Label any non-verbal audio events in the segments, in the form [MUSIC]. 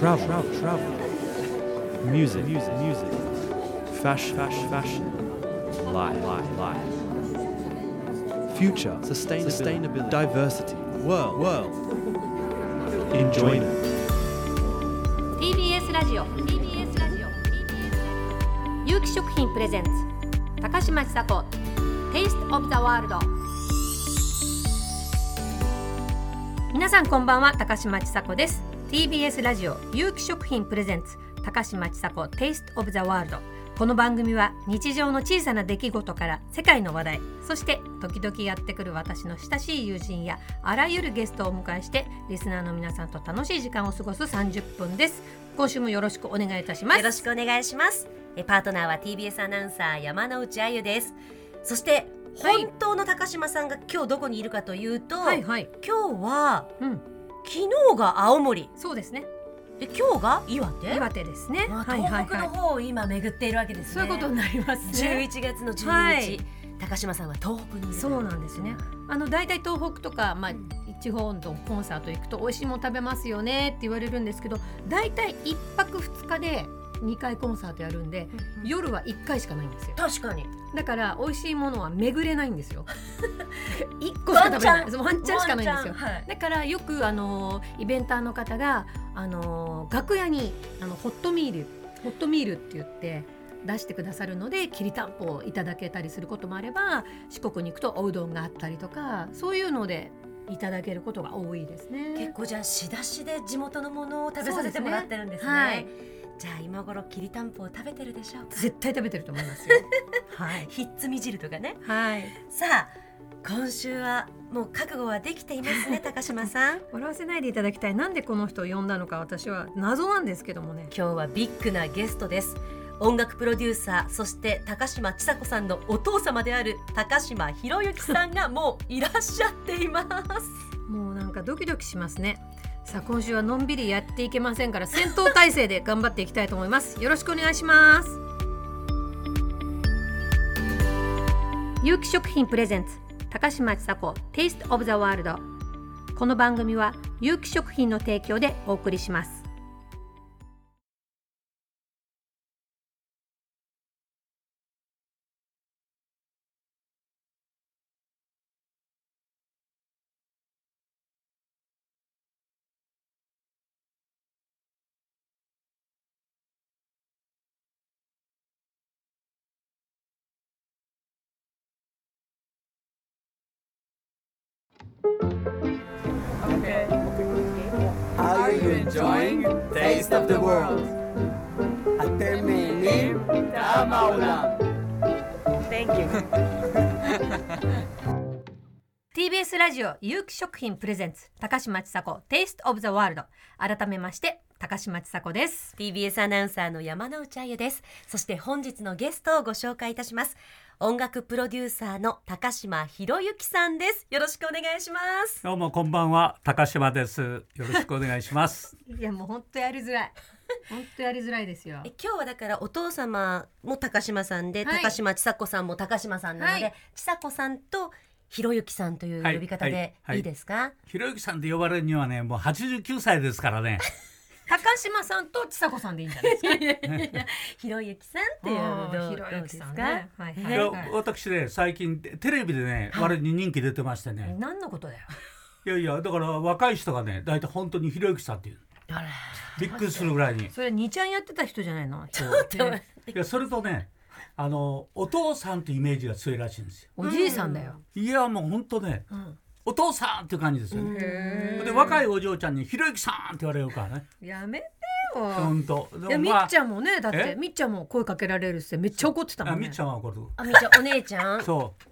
travel, travel, travel. Music, music, music. Fashion, fashion, fashion. Life, life, life. Future, sustainability, sustainability. diversity, world, world. Enjoyment. TBS ラジオ TBS ラジオ TBS 有機食品プレゼンツ高嶋ちさ子 Taste of the World 皆さんこんばんは高嶋ちさ子です TBS ラジオ有機食品プレゼンツ高嶋ちさ子 Taste of the World この番組は日常の小さな出来事から世界の話題そして時々やってくる私の親しい友人やあらゆるゲストをお迎えしてリスナーの皆さんと楽しい時間を過ごす30分です。今週もよろしくお願いいたします。よろしくお願いします。えパートナーは TBS アナウンサー山之内あゆです。そしてはい。本当の高島さんが今日どこにいるかというと、はいはい。今日はうん昨日が青森。そうですね。で今日が岩手？岩手ですね。まあはいはい東北のはい方を今巡っているわけですね。そういうことになりますね。11月の12日、はい。高島さんは東北にいる。そうなんですね。あの大体東北とか、まあ、地方のコンサート行くと美味しいもの食べますよねって言われるんですけど大体1泊2日で2回コンサートやるんでうん夜は1回しかないんですよ。確かに。だから美味しいものは巡れないんですよ。[LAUGHS] 1個しか食べれない。ワンチャン。しかないんですよ。はい。だからよくあのイベンターの方があの楽屋にあのホットミールホットミールって言って出してくださるのできりたんぽをいただけたりすることもあれば四国に行くとおうどんがあったりとかそういうのでいただけることが多いですね。結構じゃあ仕出しで地元のものを食べさせてもらってるんですね。はい、じゃあ今頃きりたんぽを食べてるでしょうか？絶対食べてると思いますよ。[LAUGHS] はい、ひっつみ汁とかねはい、さあ今週はもう覚悟はできていますね [LAUGHS] 高島さん笑わせないでいただきたい。なんでこの人を呼んだのか私は謎なんですけどもね。今日はビッグなゲストです音楽プロデューサーそして高島千佐子さんのお父様である高島博之さんがもういらっしゃっています [LAUGHS] もうなんかドキドキしますね。さあ今週はのんびりやっていけませんから戦闘態勢で頑張っていきたいと思います。よろしくお願いします。有機食品プレゼンツ高嶋ちさ子 Taste of the World この番組は有機食品の提供でお送りします。Are you enjoying Taste of the World? אתם נהנים? טעם העולם. Thank you TBS ラジオ有機食品プレゼンツ高嶋ちさ子 Taste of the World 改めまして高嶋ちさ子です TBS アナウンサーの山之内あゆですそして本日のゲストをご紹介いたします 音楽プロデューサーの高島博之さんです。よろしくお願いします。どうもこんばんは。高島です。よろしくお願いします。[LAUGHS] いやもう本当やりづらい。本当やりづらいですよ。え今日はだからお父様も高島さんで、はい。高島千佐子さんも高島さんなので、はい。千佐子さんと博之さんというはい呼び方はいではい。いいですか、ひろゆきさんで呼ばれるにはねもう89歳ですからね高島さんとちさ子さんでいいんじゃないですか？いやいやいや。博之さんっていうひろゆきさんね。はいはいい。やはい。私ね最近テレビでねはい。割に人気出てましてね。何のことだよ？いやいやだから若い人がね大体本当にひろゆきさんっていうびっくりするぐらいに。それ2ちゃんやってた人じゃないの？ちょっといやそれとねあのお父さんってイメージが強いらしいんですよ。おじいさんだよ、いやもう本当ねうんお父さんっていう感じですよね。へで若いお嬢ちゃんにひろゆきさんって言われるからね。やめてよ。本当いやみっちゃんもねだってえ？みっちゃんも声かけられるってめっちゃ怒ってたもんね。あみっちゃんは怒る。あみっちゃんお姉ちゃん？そう。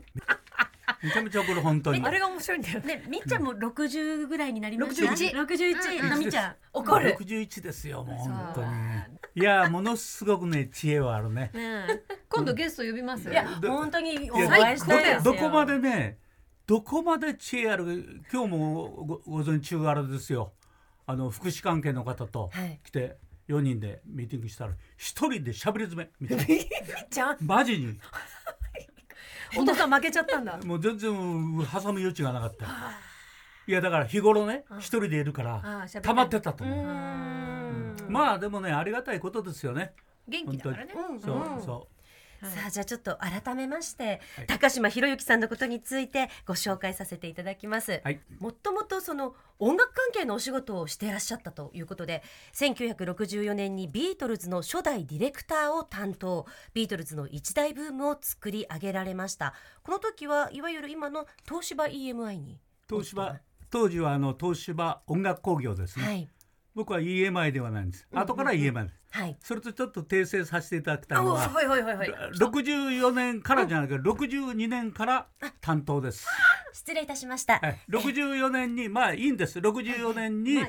めちゃめちゃ怒る本当に。あれが面白いんだよ。ねみっちゃんも60ぐらいになりました。61 61うんのみっちゃん怒る。61ですよもう本当に。いやものすごくね知恵はあるね。今度ゲスト呼びます？いやど本当にお会いしたいですよ。どこまでねどこまで知恵ある今日もごご存知あれですよ。あの福祉関係の方とはい。来て4人でミーティングしたら一人でしゃべり詰めみたいな。[LAUGHS] マジに。[LAUGHS] お父さん負けちゃったんだ。[LAUGHS] もう全然挟む余地がなかった。いやだから日頃ね一人でいるから溜まってたとう。思うまあでもねありがたいことですよね。元気だからね。うんそううんそさあじゃあちょっと改めまして、はい。高島博之さんのことについてご紹介させていただきます。はい。もともとその音楽関係のお仕事をしていらっしゃったということで1964年にビートルズの初代ディレクターを担当。ビートルズの一大ブームを作り上げられました。この時はいわゆる今の東芝 EMI に東芝当時はあの東芝音楽工業ですね、はい僕は EMI ではないんです。後から EMI です、はい。それとちょっと訂正させていただきたいあのははいはいはいはい。64年からじゃなくて62年から担当です、失礼いたしました、はい、64年にまあいいんです。64年に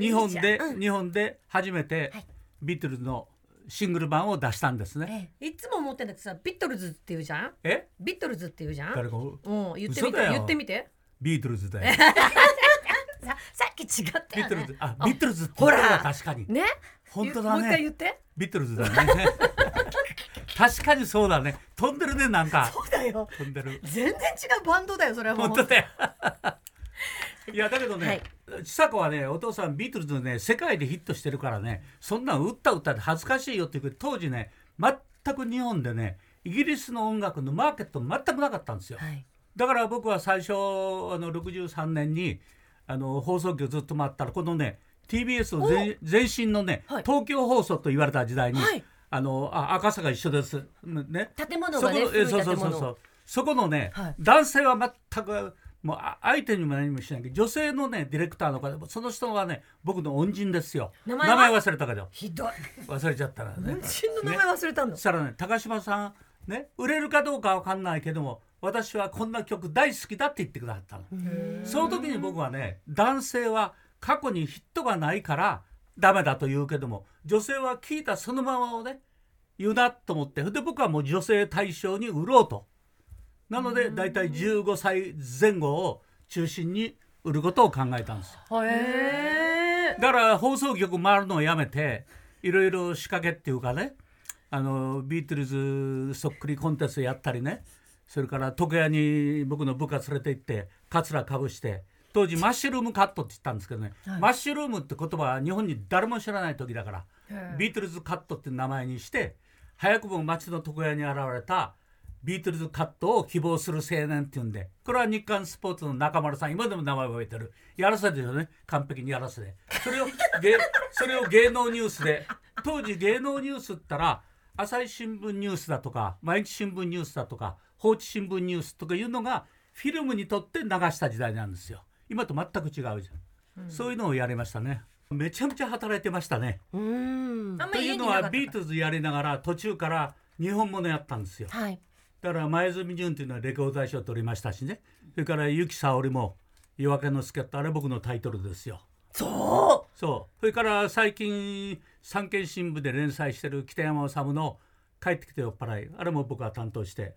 日本でうん。日本で初めてはい。ビートルズのシングル版を出したんですね。えいつも思ってんだけどさビットルズって言うじゃん？え？ビットルズって言うじゃん？誰かうん言ってみて。言ってみて。ビートルズだよ。え [LAUGHS] ささっき違ったビートルズ。あビートルズってほら。言ったら確かに。ね？本当だもう一回言ねって。ビートルズだね。[LAUGHS] 確かにそうだね。飛んでるねなんか。そうだよ。飛んでる。全然違うバンドだよそれはもう。本当だよ。いやだけどね、ちさ子はねお父さんビートルズね世界でヒットしてるからねそんなん打った打ったって恥ずかしいよって言うけど当時ね全く日本でねイギリスの音楽のマーケット全くなかったんですよ。はい。だから僕は最初あの63年にあの放送局ずっと回ったらこのね TBS の前前身のね、はい。東京放送と言われた時代に、はい。あのあ赤坂一緒です。ね。建物そこがね古いのえそうそうそうそう。そこのね、はい。男性は全くもうあ相手にも何もしないけど女性のねディレクターの方その人はね僕の恩人ですよ。名前は？忘れたけど。ひどい。忘れちゃったらね。恩人の名前忘れたんだそしたらね高島さんね売れるかどうかわかんないけども私はこんな曲大好きだって言ってくださったの。その時に僕はね男性は過去にヒットがないからダメだと言うけども女性は聞いたそのままをね言うなと思ってで僕はもう女性対象に売ろうと。なので大体15歳前後を中心に売ることを考えたんですよ。へえだから放送局回るのをやめていろいろ仕掛けっていうかねあのビートルズそっくりコンテストやったりねそれから床屋に僕の部下連れて行ってカツラかぶして当時マッシュルームカットって言ったんですけどね、マッシュルームって言葉は日本に誰も知らない時だからビートルズカットって名前にして早くも町の床屋に現れたビートルズカットを希望する青年っていうんでこれは日刊スポーツの中丸さん今でも名前を覚えてる。やらせですよね。完璧にやらせで。それを [LAUGHS] 芸それを芸能ニュースで。当時芸能ニュースって言ったら朝日新聞ニュースだとか毎日新聞ニュースだとか放置新聞ニュースとかいうのがフィルムにとって流した時代なんですよ。今と全く違うじゃん、そういうのをやりましたね。めちゃめちゃ働いてましたね。うーん。あんまというのはビートルズやりながら途中から日本ものやったんですよ。はい。だから前住淳というのはレコード大賞を取りましたしね。それから結城沙織も「夜明けの助っ人」あれ僕のタイトルですよ。そう。そう。それから最近産経新聞で連載してる北山治の「帰ってきて酔っ払い」あれも僕は担当して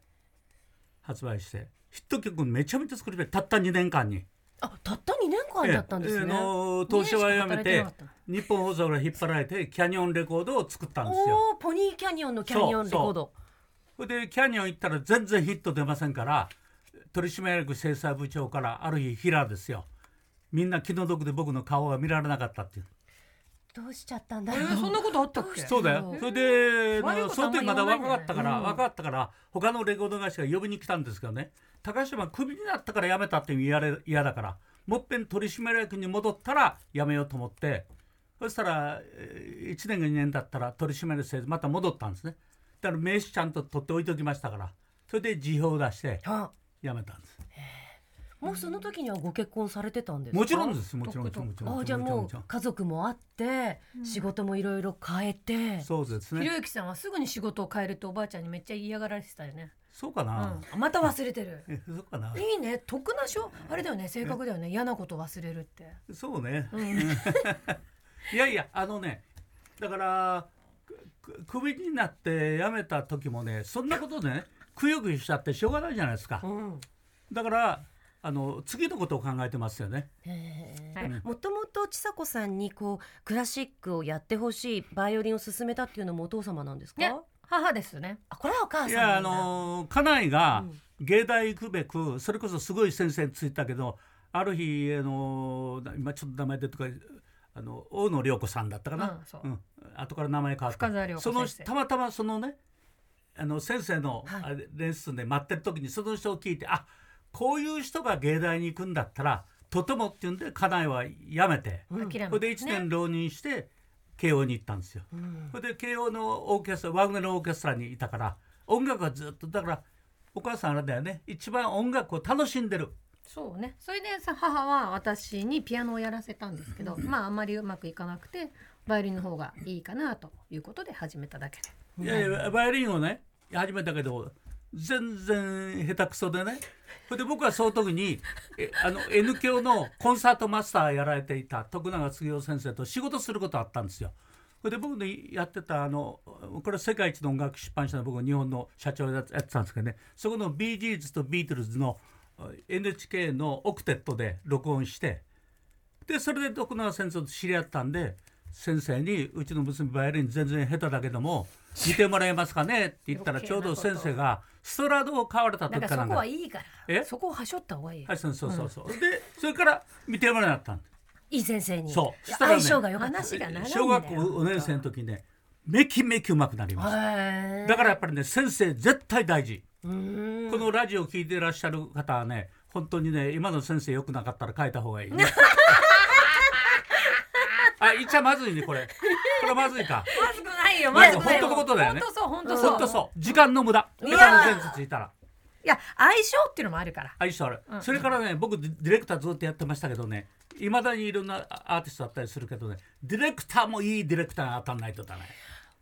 発売してヒット曲めちゃめちゃ作りましたたった2年間に。あたった2年間だったんですええあね、の東芝を辞めて日本放送から引っ張られてキャニオンレコードを作ったんですよ。おおポニーキャニオンのキャニオンレコード。それでキャニオン行ったら全然ヒット出ませんから取締役制裁部長からある日平ですよ。みんな気の毒で僕の顔が見られなかったっていうどうしちゃったんだえろう、ーそんなことあったっけ？そうだよ。それでその時まだ若かったから、若かったから他のレコード会社が呼びに来たんですけどね。高島クビになったから辞めたって嫌れ嫌だからもっぺん取締役に戻ったら辞めようと思って。そしたら1年か2年だったら取締役制でまた戻ったんですね。だから名刺ちゃんと取って置いときましたからそれで辞表を出してあ。辞めたんですもうその時にはご結婚されてたんですか？もちろんですもちろんもちろんもちろんあじゃあもうちろん。家族もあって、仕事もいろいろ変えて。そうですね。ひろゆきさんはすぐに仕事を変えるとおばあちゃんにめっちゃ嫌がられてたよね、そうかな、うん、また忘れてる。[LAUGHS] えそうかな。いいね。得なしょ？あれだよね。性格だよね。嫌なこと忘れるって。そうね、うん。[LAUGHS] いやいやあのねだからくクビになって辞めた時もねそんなことでねくよくよしちゃってしょうがないじゃないですか。うん。だからあの次のことを考えてますよね。はい。もともと千佐子さんにこうクラシックをやってほしいバイオリンを勧めたっていうのもお父様なんですか、ね母ですね。あこれはお母さんいやあの家内がうん芸大行くべくそれこそすごい先生についたけどある日あの今ちょっと名前出てこないあの大野涼子さんだったかな、うんそう。うん。後から名前変わった。そのたまたまそのねあの先生のレッスンで待ってる時にその人を聞いてあこういう人が芸大に行くんだったらとてもっていうんで家内はやめて、うんそれで1年浪人して慶応に行ったんですよ。うん。それで慶応のオーケストラワグネルオーケストラにいたから音楽はずっとだからお母さんあれだよね。一番音楽を楽しんでる。そうね。それでさ母は私にピアノをやらせたんですけどまああんまりうまくいかなくてバイオリンの方がいいかなということで始めただけ。でいやいやバイオリンをね始めたけど全然下手くそでねそれで僕はその時にえあの N 教のコンサートマスターやられていた徳永杉雄先生と仕事することあったんですよ。それで僕ねやってたあのこれは世界一の音楽出版社の僕日本の社長やってたんですけどねそこのビージーズとビートルズの NHK のオクテットで録音してでそれで徳永先生と知り合ったんで先生にうちの娘バイオリン全然下手だけども [LAUGHS] 見てもらえますかね？って言ったらちょうど先生がストラドを買われただからそこはいいから。え？そこをはしょった方がいいはいそうそうそうそう、でそれから見てもらえなったんいい先生に。そう。ね相性が良かった。話が長いんだよ。小学校5年生の時ねめきめきうまくなりました。だからやっぱりね先生絶対大事。このラジオ聞いていらっしゃる方はね本当にね今の先生良くなかったら変えた方がいいね [LAUGHS] あ言っちゃまずいねこれ。これまずいか。まずくないよまずくないよ。本当のことだよね。本当そう本当そう。本当そう。時間の無駄。いや下手にセンスついたら。いや相性っていうのもあるから。あ一緒ある、うん。それからね僕ディレクターずっとやってましたけどね。いまだにいろんなアーティストだったりするけどね。ディレクターもいいディレクターが当たんないとだね音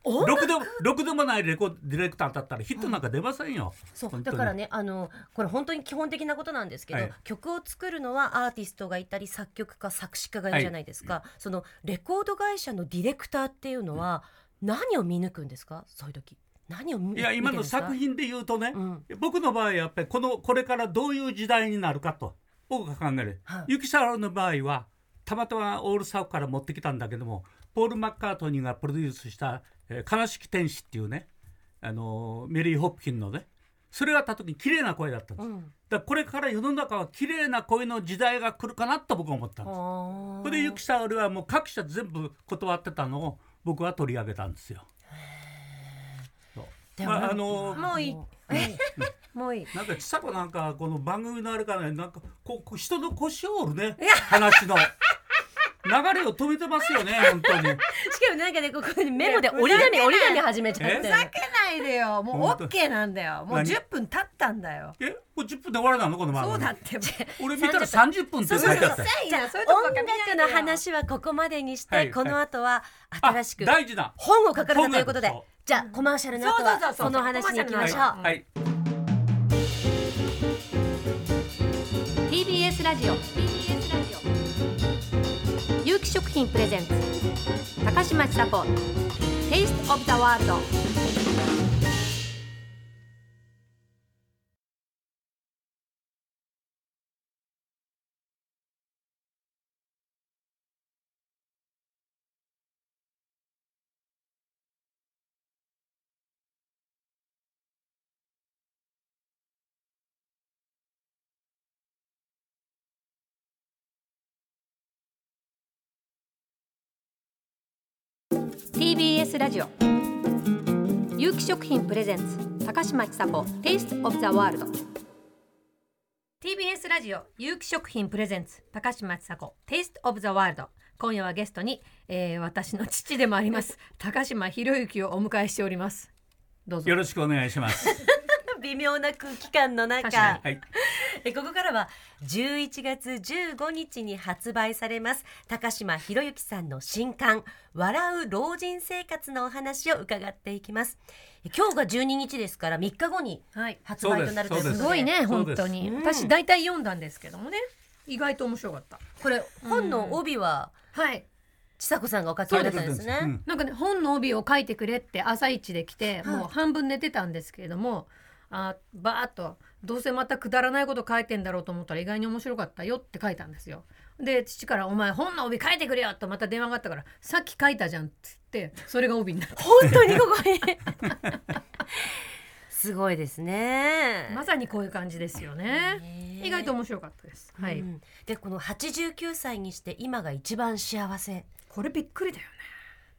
ろくでもろくでもないレコディレクター当たったらヒットなんか出ませんよ、そう。だからねあのこれ本当に基本的なことなんですけど、はい。曲を作るのはアーティストがいたり作曲家作詞家がいるじゃないですか、そのレコード会社のディレクターっていうのは何を見抜くんですか？そういう時。何を見いや今の作品で言うとね、うん。僕の場合はやっぱりこのこれからどういう時代になるかと僕が考える、はい。ユキサラの場合はたまたまオールサウから持ってきたんだけどもポール・マッカートニーがプロデュースした「えー悲しき天使」っていうね、あのーメリー・ホップキンのねそれがあった時に綺麗な声だったんです、だかうんらこれから世の中は綺麗な声の時代が来るかなと僕は思ったんです。こそれでユキサオルはもう各社全部断ってたのを僕は取り上げたんですよ。まああのもういい。もういい。[LAUGHS] なんかちさ子なんかこの番組のあれからねなんかこう人の腰を折るね話の [LAUGHS] 流れを止めてますよね [LAUGHS] 本当に。しかもなんかねここにメモで折り紙折り紙始めちゃって。え？ふざけないでよ。もう本当？OK なんだよ。もう何？10分経ったんだよ。え？これ10分で終わりなの？この番組そうだって。俺見たら30分って書いてあった。よいやそう。いうとこば音楽の話はここまでにして、はいこの後はあ新しく大事な本を書かれたということでじゃあコマーシャルの後はその話に行きましょう、はい。TBS ラジオ。TBS ラジオ有機食品プレゼンツ。高島千里テイストオブザワールド！TBS ラジオ。有機食品プレゼンツ高嶋ちさ子 Taste of the World TBS ラジオ有機食品プレゼンツ高嶋ちさ子 Taste of the World 今夜はゲストに、えー、私の父でもあります高島博之をお迎えしております。どうぞ。よろしくお願いします。[LAUGHS] 微妙な空気感の中。はいえここからは11月15日に発売されます高島博之さんの新刊笑う老人生活のお話を伺っていきます。え今日が12日ですから3日後にはい。発売となるということです。ごいね本当に。うん。私大体読んだんですけどもね。意外と面白かった。これ本の帯ははい。ちさ子さんがお書きになったんですね、うんなんかね本の帯を書いてくれって朝一で来て、はい。もう半分寝てたんですけれどもあバーッとどうせまたくだらないこと書いてんだろうと思ったら意外に面白かったよって書いたんですよ。で父から「お前本の帯書いてくれよ」とまた電話があったから「さっき書いたじゃん」って言ってそれが帯になった。本当にここに [LAUGHS] すごいですねまさにこういう感じですよね。ね意外と面白かったです。はい。うんでこの89歳にして今が一番幸せこれびっくりだよね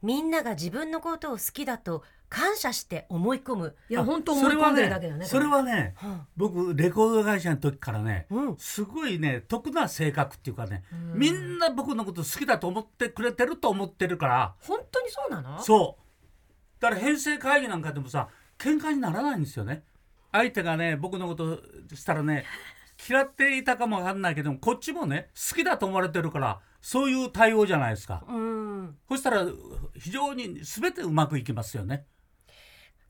みんなが自分のことを好きだと感謝して思い込む、いやあ本当思い込んでるだけだねそれはねはあ。僕レコード会社の時からねうん、すごいね得な性格っていうかねうん。みんな僕のこと好きだと思ってくれてると思ってるから。本当にそうなの？そう。だから編成会議なんかでもさ喧嘩にならないんですよね。相手がね僕のことしたらね [LAUGHS] 嫌っていたかもわかんないけどもこっちもね好きだと思われてるからそういう対応じゃないですか。うん。そしたら非常に全てうまくいきますよね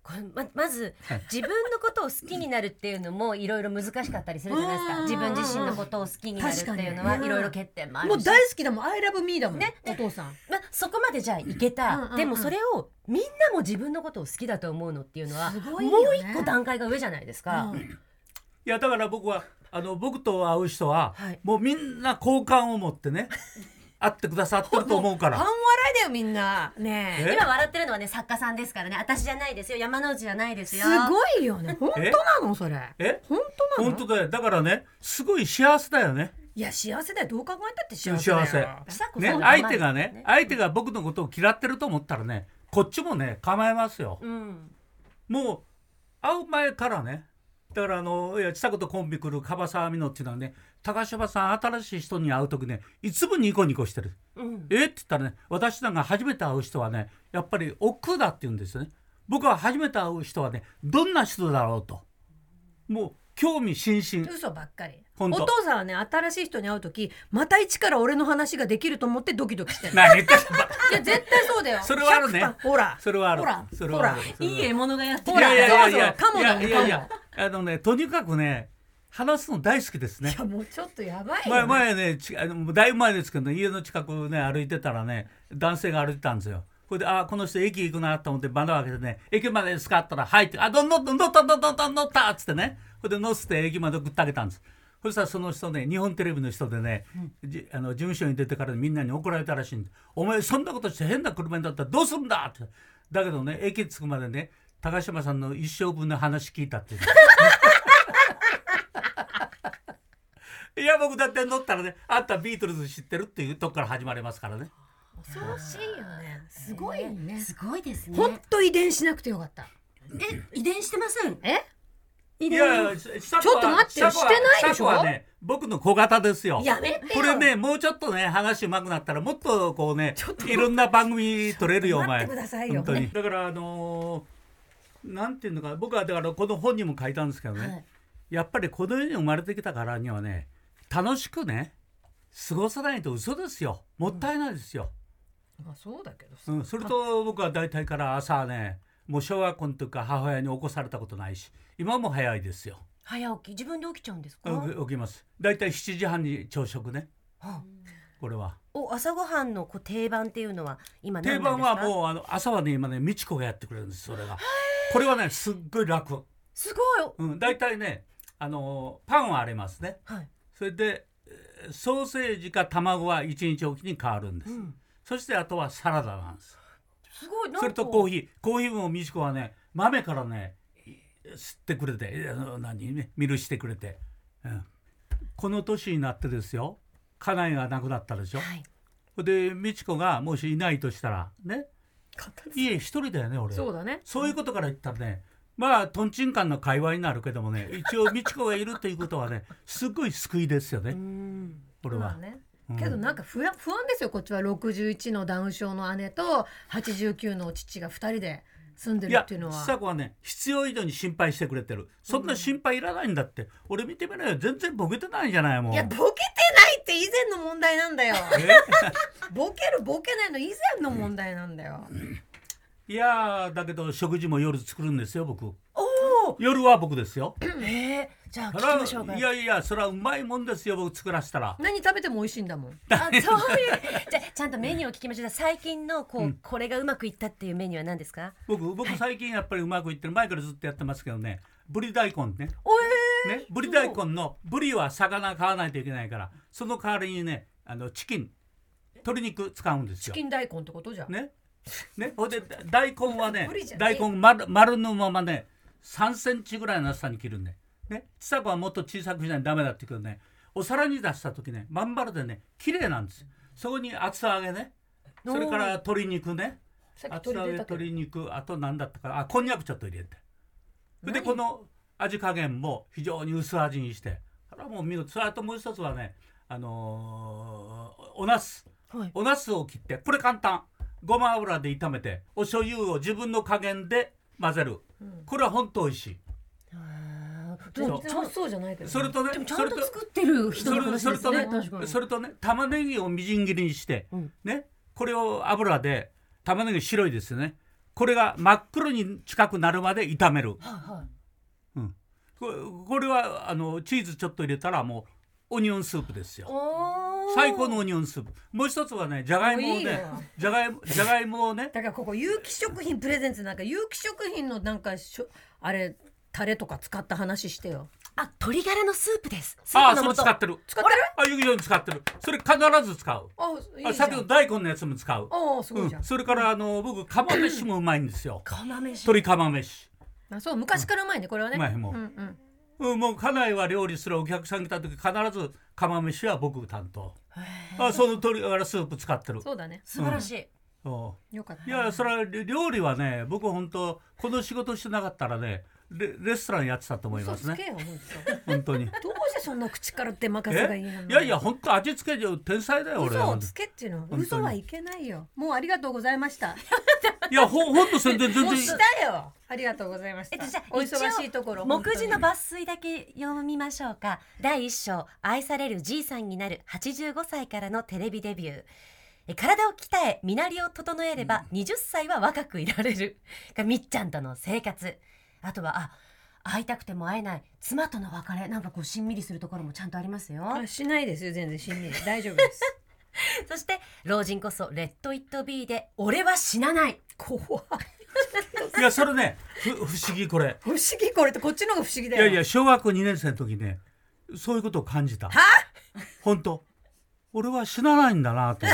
これままずはい。自分のことを好きになるっていうのもいろいろ難しかったりするじゃないですうん。か自分自身のことを好きになるっていうのはいろいろ欠点もあるし。もう大好きだもん。I love me だもん、ね。お父さん。まあ、そこまでじゃあいけた、うんうんうん。でもそれをみんなも自分のことを好きだと思うのっていうのはすもう一個段階が上じゃないですか、うん。いやだから僕はあの僕と会う人は、はい。もうみんな好感を持ってね会ってくださってると思うか半ら笑いだよみんな。ねえ。え？今笑ってるのはね作家さんですからね。私じゃないですよ。山之内じゃないですすよごいよね。[LAUGHS] 本当なの？それ。え？本当なの？本当だよ。だからねすごい幸せだよね。いや幸せだよ。どう考えたって幸せだよ。幸せ。ね相手がねね相手が僕のことを嫌ってると思ったらねこっちもね構えますよ。うん。もう会う前からねだからあのいやちさ子とコンビ来る樺沢美濃っていうのはね高島さん新しい人に会う時ねいつもニコニコしてる。うん。え？って言ったらね私なんか初めて会う人はねやっぱり億劫だって言うんですよね。僕は初めて会う人はねどんな人だろうと。もう興味津々。嘘ばっかり。お父さんはね新しい人に会う時また一から俺の話ができると思ってドキドキしてる。何言ってんのいや絶対そうだよ。それはあるね。100%ほら。それはある。ほら。それはある。いい獲物がやってほらいやいやいやいや。いやいやいや。カあのねとにかくね話すの大好きですねいやもうちょっとやばいよ、前ね、前ねちあのだいぶ前ですけどね家の近くね歩いてたらね男性が歩いてたんですよ。これであこの人駅行くなと思って窓開けてね駅までですかったら「はい」って「あどんどんどん乗った乗った乗った乗った」っつってねこれで乗せて駅まで送ってあげたんです。そしたらその人ね日本テレビの人でね、じあの事務所に出てからみんなに怒られたらしいんで「お前そんなことして変な車に乗ったらどうするんだ!」ってだけどね駅着くまでね高島さんの一生分の話聞いたっていや僕だって乗ったらねあんたビートルズ知ってるっていうとこから始まりますからね。恐ろしいよね。すごいね。すごいですね。本当遺伝しなくてよかった。え遺伝してません？え？遺伝？いやいやちょっちょっと待ってよ。してないでしょ？はね僕の小型ですよ。やめてよ。これねもうちょっとね話うまくなったらもっとこうねいろんな番組撮れるよお前。待ってくださいよ。本当に。だからあのーなんていうのか僕はだからこの本にも書いたんですけどね、はい。やっぱりこの世に生まれてきたからにはね楽しくね過ごさないと嘘ですよ。もったいないですよ、まあそうだけどさ、うん、それと僕は大体から朝ねもう小学校の時から母親に起こされたことないし今も早いですよ。早起き？自分で起きちゃうんですか、起き起きます。大体7時半に朝食ね。はあこれは。お朝ごはんのこう定番っていうのは今何定なんですか？番はもうあの朝はね今ね美智子がやってくれるんですそれが。これはねすっごい楽。すごい。うん。大体ねあのパンはありますね。はい、それでえーソーセージか卵は1日おきに変わるんです、うん、そしてあとはサラダなんです。すごいそれとコーヒー。コーヒーも美智子はね豆からねい吸ってくれてえあの何？ねミルしてくれて、うん、この年になってですよ。家内が亡くなったでしょ。はい。で美智子がもしいないとしたらね。家一人だよね俺。そうだね。そういうことから言ったらねまあとんちんかんの会話になるけどもね一応美智子がいるということはねすごい救いですようねん。これは。うん。けどなんか不安不安ですよこっちは。61のダウン症の姉と89の父が2人で住んでるっていうのは。ちさ子はね必要以上に心配してくれてる。そんな心配いらないんだって、俺見てみろよ。全然ボケてないじゃないもう。いやボケてないって以前の問題なんだよ。え？[LAUGHS] ボケるボケないの以前の問題なんだよ [LAUGHS] いやーだけど食事も夜作るんですよ僕。おお夜は僕ですよ。えー、じゃあ聞きましょうか。いやいやそれはうまいもんですよ僕作らせたら。何食べても美味しいんだもん。[LAUGHS] あそういう。じゃあちゃんとメニューを聞きましょう。最近のこう、うん。これがうまくいったっていうメニューは何ですか？僕僕最近やっぱりうまくいってる。前からずっとやってますけどね。ぶり大根ね。おえねぶり大根のぶりは魚買わないといけないから。その代わりにねあのチキン。鶏肉使うんですよ。チキン大根ってことじゃん、ね。ね、ほんで大根はね大根丸丸のままね3センチぐらいの厚さに切るんで、ね、ちさ子はもっと小さくしないとダメだって言うけどねお皿に出した時ねまん丸でね綺麗なんですよ。そこに厚揚げねそれから鶏肉ね。厚揚げ鶏肉あと何だったかな。あこんにゃくちょっと入れて。で何？この味加減も非常に薄味にして。これはもう見事。それあともう一つはねあのーお茄子。はい。お茄子を切ってこれ簡単ごま油で炒めてお醤油を自分の加減で混ぜる、これは本当美味しい。全然美味しそうじゃないけどね。それとねでもちゃそれとんと作ってる人その話ですれそれとねね確かに。それとね玉ねぎをみじん切りにして、うん。ねこれを油で玉ねぎ白いですよね。これが真っ黒に近くなるまで炒める。はいはい。これこれはあのチーズちょっと入れたらもうオニオンスープですよ最高のオニオンスープ。もう一つはねじゃがいもをねじゃがいもじゃがいもをねだからここ有機食品プレゼンツなんか有機食品のなんかしょあれタレとか使った話してよ。あ鶏ガラのスープです。スああそープの素れ使ってる。使ってる？あゆきに使ってる。それ必ず使う。あさっきの大根のやつも使う。ああすごいじゃん、うん、それからあの僕釜飯もうまいんですよ。釜飯。鶏釜飯。あそう昔からうまいねこれはね。うまいもう。うんうんうん、もう家内は料理するお客さん来た時必ず釜飯は僕担当。あその鶏ガラスープ使ってる。そうだね。素晴らしい、そよかったういやそれは料理はね僕本当この仕事してなかったらねレレストランやってたと思いますね。嘘つけよ本本当に。当どうしてそんな口から出まかせがいいの？え？いやいや本当味付け上天才だよ俺。は嘘をつけっていうのは当に。嘘はいけないよ。もうありがとうございました。いやほほんと全然全然。もうしたよありがとうございました。えっとじゃあお忙しいところ目次の場抜粋だけ読みましょうか第一章愛されるじいさんになる85歳からのテレビデビューえ体を鍛え身なりを整えれば20歳は若くいられるがみっちゃんとの生活あとはあ会いたくても会えない妻との別れなんかこうしんみりするところもちゃんとありますよあしないですよ全然しんみり大丈夫ですそして老人こそレッド・イット・ビーで俺は死なない怖いいやそれねふ不思議これ。不思議これってこっちの方が不思議だよ。いやいや小学校2年生の時ねそういうことを感じた。本当。俺は死なないんだなと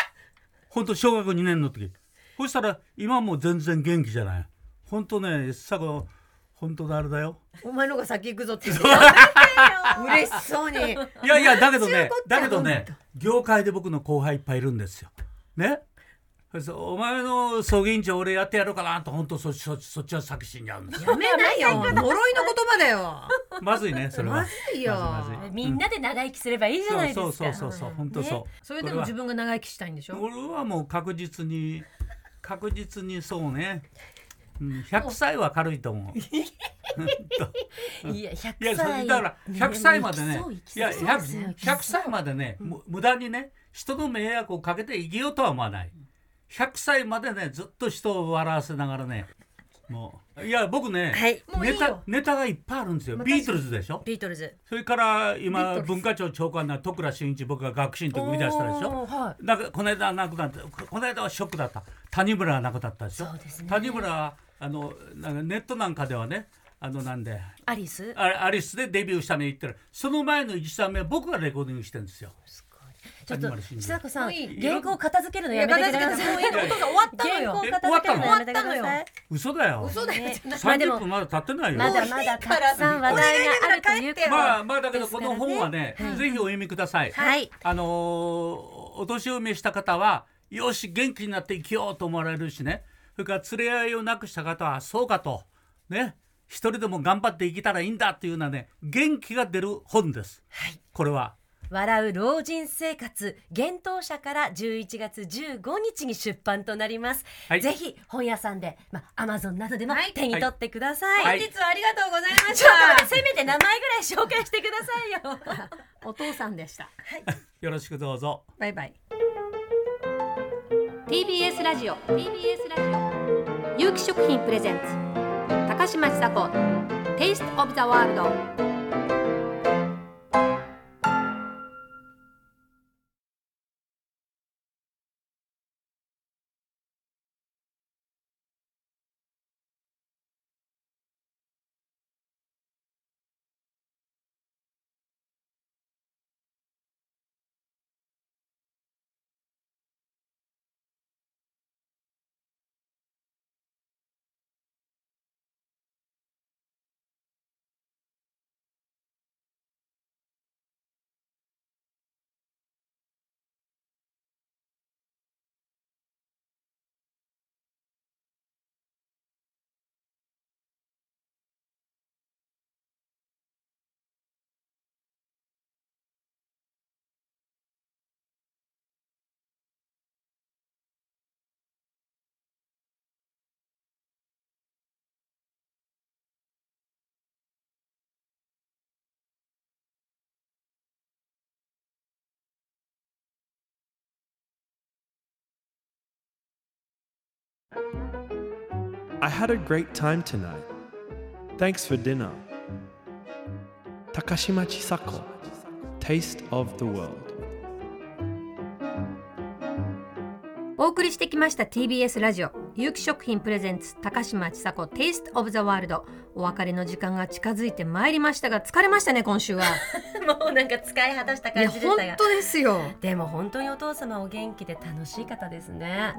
[LAUGHS] 本当小学校2年の時。そしたら今もう全然元気じゃない。本当ねさこ本当のあれだよ。お前の方が先行くぞって言って [LAUGHS] 嬉しそうに。いやいやだけどねだけどね本業界で僕の後輩いっぱいいるんですよ。ね？お前の葬儀委員長俺やってやろうかなと本当そそそっちは先死んじゃうんですよ。やめない。よ呪いの言葉だよ。まずいねそれは。まずいよ。まずいまずい。みんなで長生きすればいいじゃないですか。そうそうそうそう本当そう、それでも自分が長生きしたいんでしょ？俺はもう確実に確実にそうね、うん、100歳は軽いと思う。[LAUGHS] いや100いやそ歳れだから100歳までね。いやそう生きそう。ですよ。100, 100歳までね、む無駄にね人の迷惑をかけて生きようとは思わない100歳までねずっと人を笑わせながらねもういや僕ね、はい。ネタもういいよ。ネタがいっぱいあるんですよ。まあビートルズでしょ？ビートルズ。それからビート今ルズ。文化庁長官な戸倉慎一僕が学習の時売り出したでしょ？おーはい。なんかこの間亡くなってここの間はショックだった。谷村が亡くなったでしょ？そうですね。谷村はあのなんかネットなんかではねあのなんでアリス？あアリスでデビューしたの言ってる。その前の1作目僕がレコーディングしてるんですよちょっと谷村新司千佐子さん原稿片付けるのいややめてください。片付けたもういい。のお父さん終わったのよ原稿片付けるのやめてくだ終わったさい嘘だよ。嘘だよ。ねってまあでも30分まだ経ってないよ。まだまだたくさん話題があるということまあまあだけどこの本はねはい。ぜひお読みください。はい。あのーお年を召した方はよし元気になって生きようと思われるしね。それから連れ合いをなくした方はそうかとね。一人でも頑張って生きたらいいんだっていうようなね元気が出る本です、これは笑う老人生活幻冬舎から11月15日に出版となります、はい。ぜひ本屋さんでまあアマゾンなどでもはい。手に取ってください、はい。本日はありがとうございました。せめて名前ぐらい紹介してくださいよ。[LAUGHS] お父さんでした。よろしくどうぞ。バイバイ。TBS ラジオ。TBS ラジオ。有機食品プレゼンツ。高嶋ちさ子。Taste of the World I had a great time tonight. Thanks for dinner. Takashima Chisako, Taste of the World. お送りしてきました TBS ラジオ有機食品プレゼンツ高嶋ちさ子テイストオブザワールドお別れの時間が近づいてまいりましたが疲れましたね今週は [LAUGHS] もうなんか使い果たした感じでしたが本当ですよでも本当にお父様お元気で楽しい方ですね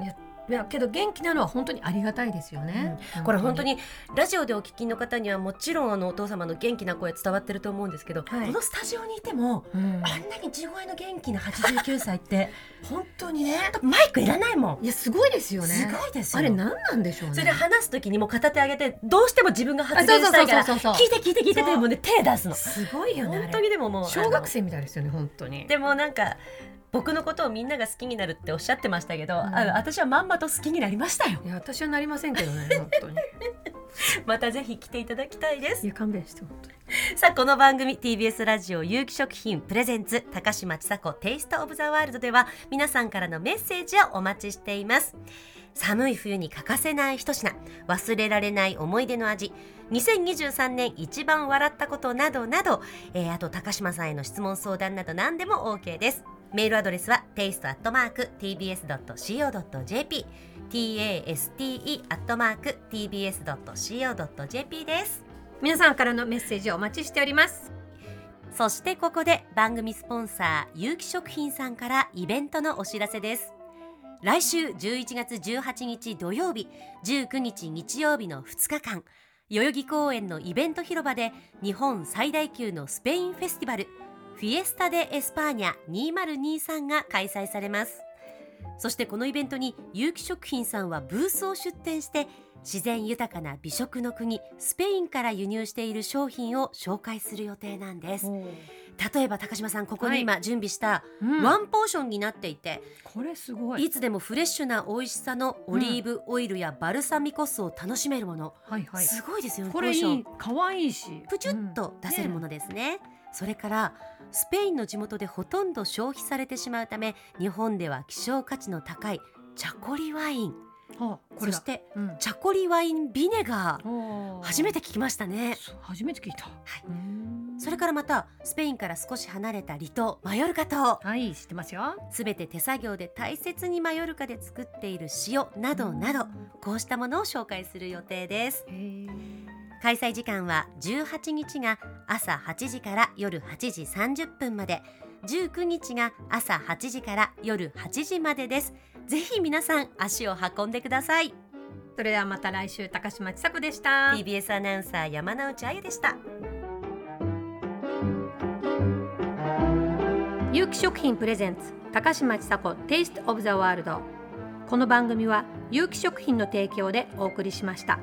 いやけど元気なのは本当にありがたいですよね、これ本当にラジオでお聞きの方にはもちろんあのお父様の元気な声伝わってると思うんですけど、はい。このスタジオにいてもうん。あんなに地声の元気な89歳って [LAUGHS] 本当にね。マイクいらないもん。いやすごいですよね。すごいですよ。あれ何なんでしょうね。それで話す時にも片手上げてどうしても自分が発言したいから聞いて聞いて聞いてってもうね手出すの。すごいよね本当にでももう小学あ生みたいですよね本当に。のでもなんか僕のことをみんなが好きになるっておっしゃってましたけど、ん。あの私はまんまと好きになりましたよ。いや私はなりませんけどね [LAUGHS] 本当に。またぜひ来ていただきたいです。いや勘弁して本当に。さあこの番組 TBS ラジオ有機食品プレゼンツ高嶋ちさ子テイストオブザワールドでは皆さんからのメッセージをお待ちしています。寒い冬に欠かせない一品。忘れられない思い出の味。2023年一番笑ったことなどなど、えーあと高嶋さんへの質問相談など何でも OK ですメールアドレスは taste.tbs.co.jp taste.tbs.co.jp です。皆さんからのメッセージをお待ちしております。そしてここで番組スポンサー有機食品さんからイベントのお知らせです。来週11月18日土曜日19日日曜日の2日間代々木公園のイベント広場で日本最大級のスペインフェスティバルフィエスタ・デ・エスパーニャ2023が開催されます。そしてこのイベントに有機食品さんはブースを出展して自然豊かな美食の国スペインから輸入している商品を紹介する予定なんです。例えば高島さんここに今準備したうん。ワンポーションになっていて、これすごい。い、つでもフレッシュな美味しさのオリーブオイルやバルサミコ酢を楽しめるもの、はいはい。すごいですよねこれいい可愛いし。プチュッと出せるものですね。それからスペインの地元でほとんど消費されてしまうため日本では希少価値の高いチャコリワイン。そしてうん。チャコリワインビネガー。初めて聞きましたね。初めて聞いた。はうーん。それからまたスペインから少し離れた離島マヨルカ島。はい知ってますよ。すべて手作業で大切にマヨルカで作っている塩などなどこうしたものを紹介する予定です開催時間は18日が朝8時から夜8時30分まで。19日が朝8時から夜8時までです。ぜひ皆さん足を運んでください。それではまた来週高嶋ちさ子でした。TBS アナウンサー山内あゆでした。有機食品プレゼンツ高嶋ちさ子テイストオブザワールドこの番組は有機食品の提供でお送りしました